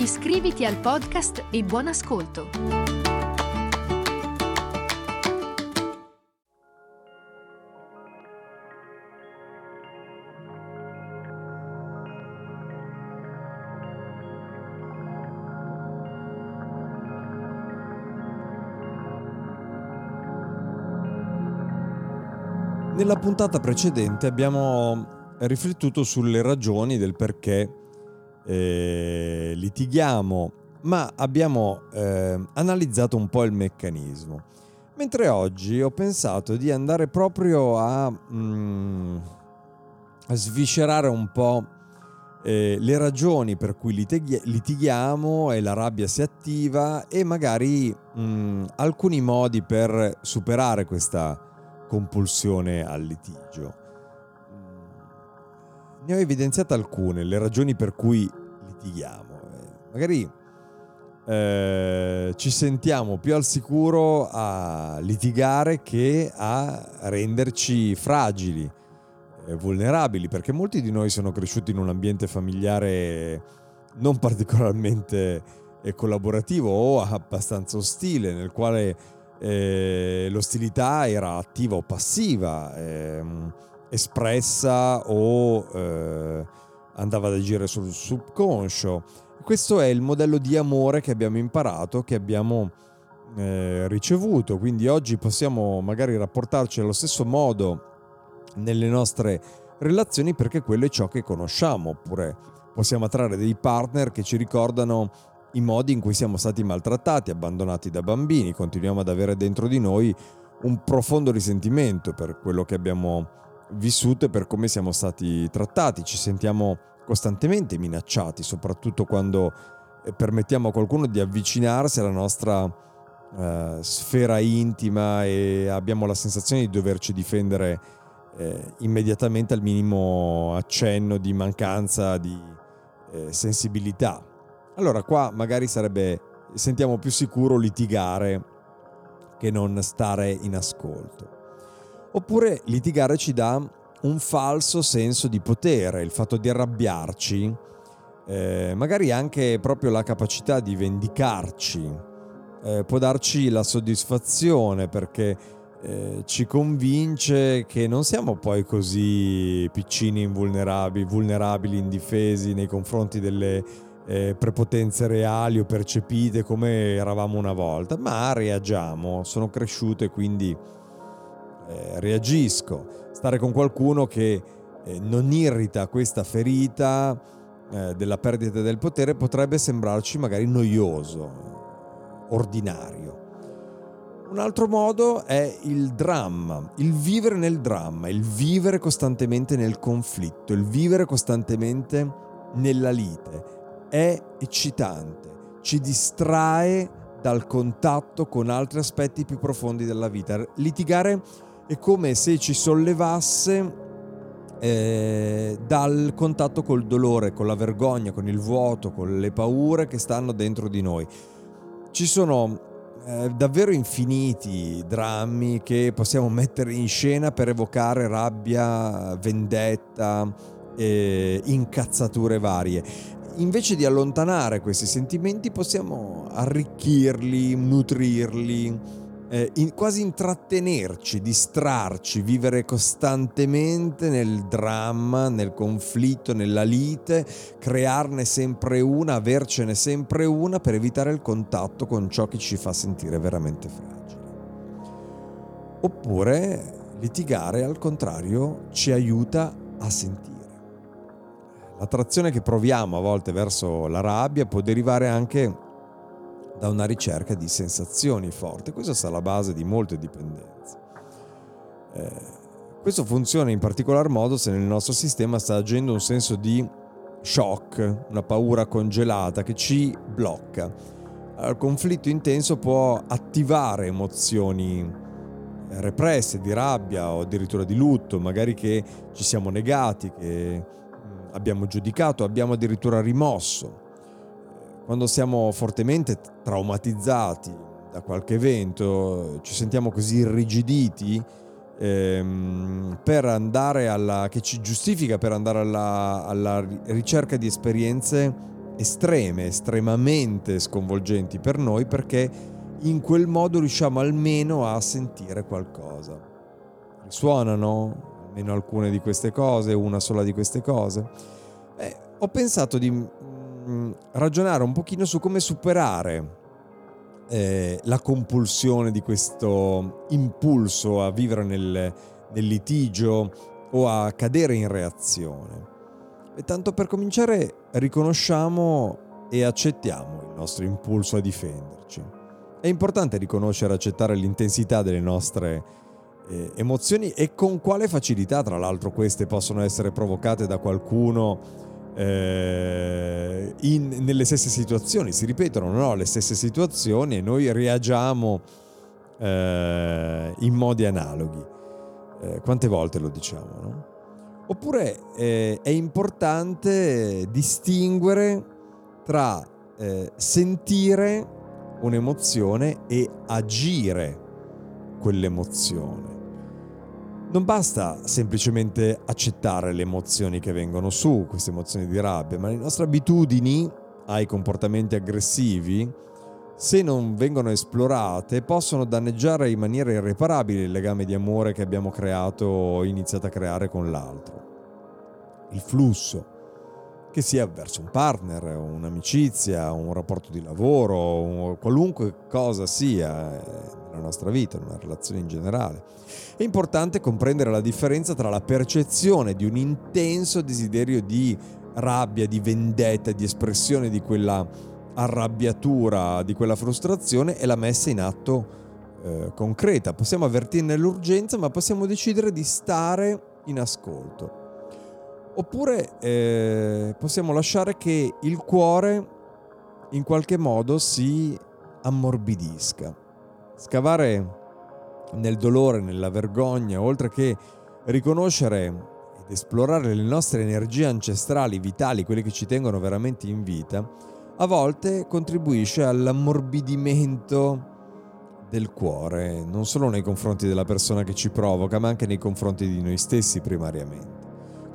Iscriviti al podcast e buon ascolto! Nella puntata precedente abbiamo riflettuto sulle ragioni del perché eh, litighiamo, ma abbiamo eh, analizzato un po' il meccanismo. Mentre oggi ho pensato di andare proprio a, mm, a sviscerare un po' eh, le ragioni per cui litighi- litighiamo e la rabbia si attiva e magari mm, alcuni modi per superare questa compulsione al litigio. Ne ho evidenziate alcune, le ragioni per cui litighiamo. Eh, magari eh, ci sentiamo più al sicuro a litigare che a renderci fragili, eh, vulnerabili, perché molti di noi sono cresciuti in un ambiente familiare non particolarmente eh, collaborativo o abbastanza ostile, nel quale eh, l'ostilità era attiva o passiva, ehm, espressa o eh, andava ad agire sul subconscio. Questo è il modello di amore che abbiamo imparato, che abbiamo eh, ricevuto, quindi oggi possiamo magari rapportarci allo stesso modo nelle nostre relazioni perché quello è ciò che conosciamo, oppure possiamo attrarre dei partner che ci ricordano i modi in cui siamo stati maltrattati, abbandonati da bambini, continuiamo ad avere dentro di noi un profondo risentimento per quello che abbiamo vissuto e per come siamo stati trattati, ci sentiamo costantemente minacciati, soprattutto quando eh, permettiamo a qualcuno di avvicinarsi alla nostra uh, sfera intima e abbiamo la sensazione di doverci difendere eh, immediatamente al minimo accenno di mancanza di eh, sensibilità. Allora qua magari sarebbe, sentiamo più sicuro litigare che non stare in ascolto. Oppure litigare ci dà un falso senso di potere, il fatto di arrabbiarci, eh, magari anche proprio la capacità di vendicarci, eh, può darci la soddisfazione perché eh, ci convince che non siamo poi così piccini, invulnerabili, vulnerabili, indifesi nei confronti delle eh, prepotenze reali o percepite come eravamo una volta, ma reagiamo, sono cresciuto e quindi eh, reagisco. Stare con qualcuno che eh, non irrita questa ferita eh, della perdita del potere potrebbe sembrarci magari noioso, ordinario. Un altro modo è il dramma, il vivere nel dramma, il vivere costantemente nel conflitto, il vivere costantemente nella lite è eccitante, ci distrae dal contatto con altri aspetti più profondi della vita. Litigare è come se ci sollevasse eh, dal contatto col dolore, con la vergogna, con il vuoto, con le paure che stanno dentro di noi. Ci sono eh, davvero infiniti drammi che possiamo mettere in scena per evocare rabbia, vendetta, eh, incazzature varie invece di allontanare questi sentimenti possiamo arricchirli, nutrirli, eh, in, quasi intrattenerci, distrarci, vivere costantemente nel dramma, nel conflitto, nella lite, crearne sempre una, avercene sempre una per evitare il contatto con ciò che ci fa sentire veramente fragili. Oppure litigare al contrario ci aiuta a sentire. L'attrazione che proviamo a volte verso la rabbia può derivare anche da una ricerca di sensazioni forti. Questo sta alla base di molte dipendenze. Eh, questo funziona in particolar modo se nel nostro sistema sta agendo un senso di shock, una paura congelata che ci blocca. Il conflitto intenso può attivare emozioni represse di rabbia o addirittura di lutto, magari che ci siamo negati, che mm, abbiamo giudicato, abbiamo addirittura rimosso. Quando siamo fortemente traumatizzati da qualche evento, ci sentiamo così irrigiditi ehm, per andare alla, che ci giustifica per andare alla, alla ricerca di esperienze estreme, estremamente sconvolgenti per noi perché in quel modo riusciamo almeno a sentire qualcosa. Risuonano almeno alcune di queste cose, una sola di queste cose? Eh, ho pensato di ragionare un pochino su come superare eh, la compulsione di questo impulso a vivere nel, nel litigio o a cadere in reazione. E tanto per cominciare riconosciamo e accettiamo il nostro impulso a difenderci. È importante riconoscere e accettare l'intensità delle nostre eh, emozioni e con quale facilità, tra l'altro, queste possono essere provocate da qualcuno eh, in, nelle stesse situazioni, si ripetono no? le stesse situazioni e noi reagiamo eh, in modi analoghi. Eh, quante volte lo diciamo? No? Oppure eh, è importante distinguere tra eh, sentire un'emozione e agire quell'emozione. Non basta semplicemente accettare le emozioni che vengono su, queste emozioni di rabbia, ma le nostre abitudini ai comportamenti aggressivi, se non vengono esplorate, possono danneggiare in maniera irreparabile il legame di amore che abbiamo creato o iniziato a creare con l'altro. Il flusso che sia verso un partner, un'amicizia, un rapporto di lavoro, qualunque cosa sia eh, nella nostra vita, una relazione in generale. È importante comprendere la differenza tra la percezione di un intenso desiderio di rabbia, di vendetta, di espressione di quella arrabbiatura, di quella frustrazione e la messa in atto eh, concreta. Possiamo avvertirne l'urgenza, ma possiamo decidere di stare in ascolto. Oppure eh, possiamo lasciare che il cuore in qualche modo si ammorbidisca. Scavare nel dolore, nella vergogna, oltre che riconoscere ed esplorare le nostre energie ancestrali, vitali, quelle che ci tengono veramente in vita, a volte contribuisce all'ammorbidimento del cuore, non solo nei confronti della persona che ci provoca, ma anche nei confronti di noi stessi primariamente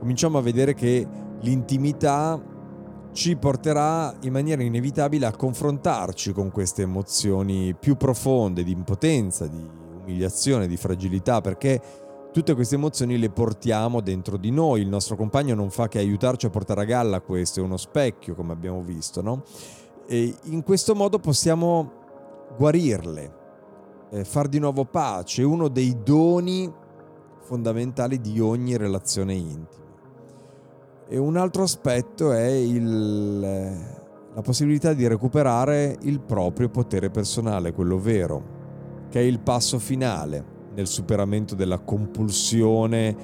cominciamo a vedere che l'intimità ci porterà in maniera inevitabile a confrontarci con queste emozioni più profonde di impotenza, di umiliazione, di fragilità, perché tutte queste emozioni le portiamo dentro di noi, il nostro compagno non fa che aiutarci a portare a galla questo, è uno specchio come abbiamo visto, no? E in questo modo possiamo guarirle, eh, far di nuovo pace, uno dei doni fondamentali di ogni relazione intima. E un altro aspetto è il, la possibilità di recuperare il proprio potere personale, quello vero, che è il passo finale nel superamento della compulsione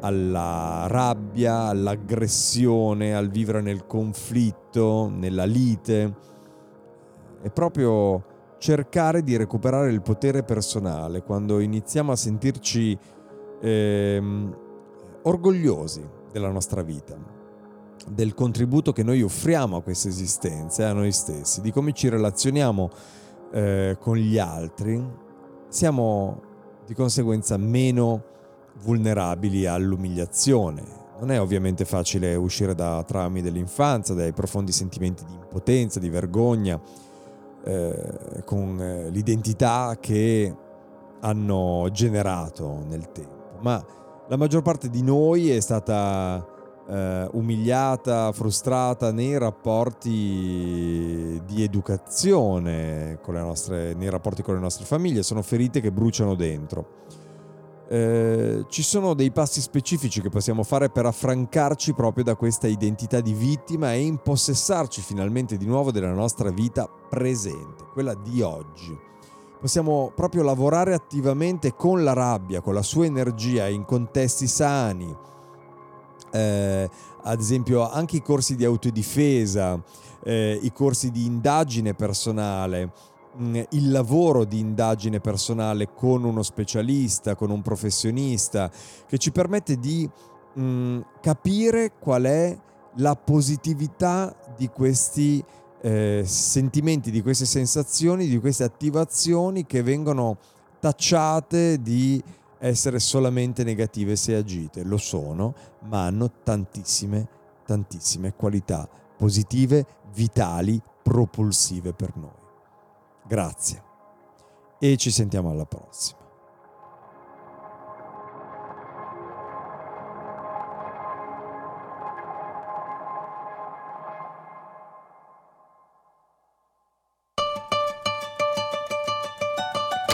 alla rabbia, all'aggressione, al vivere nel conflitto, nella lite. È proprio cercare di recuperare il potere personale quando iniziamo a sentirci eh, orgogliosi della nostra vita, del contributo che noi offriamo a questa esistenza e a noi stessi, di come ci relazioniamo eh, con gli altri, siamo di conseguenza meno vulnerabili all'umiliazione. Non è ovviamente facile uscire da traumi dell'infanzia, dai profondi sentimenti di impotenza, di vergogna, eh, con eh, l'identità che hanno generato nel tempo, ma la maggior parte di noi è stata eh, umiliata, frustrata nei rapporti di educazione, nostre, nei rapporti con le nostre famiglie, sono ferite che bruciano dentro. Eh, ci sono dei passi specifici che possiamo fare per affrancarci proprio da questa identità di vittima e impossessarci finalmente di nuovo della nostra vita presente, quella di oggi possiamo proprio lavorare attivamente con la rabbia, con la sua energia in contesti sani, eh, ad esempio anche i corsi di autodifesa, eh, i corsi di indagine personale, mh, mm, il lavoro di indagine personale con uno specialista, con un professionista, che ci permette di mh, mm, capire qual è la positività di questi eh, sentimenti, di queste sensazioni, di queste attivazioni che vengono tacciate di essere solamente negative se agite. Lo sono, ma hanno tantissime, tantissime qualità positive, vitali, propulsive per noi. Grazie e ci sentiamo alla prossima.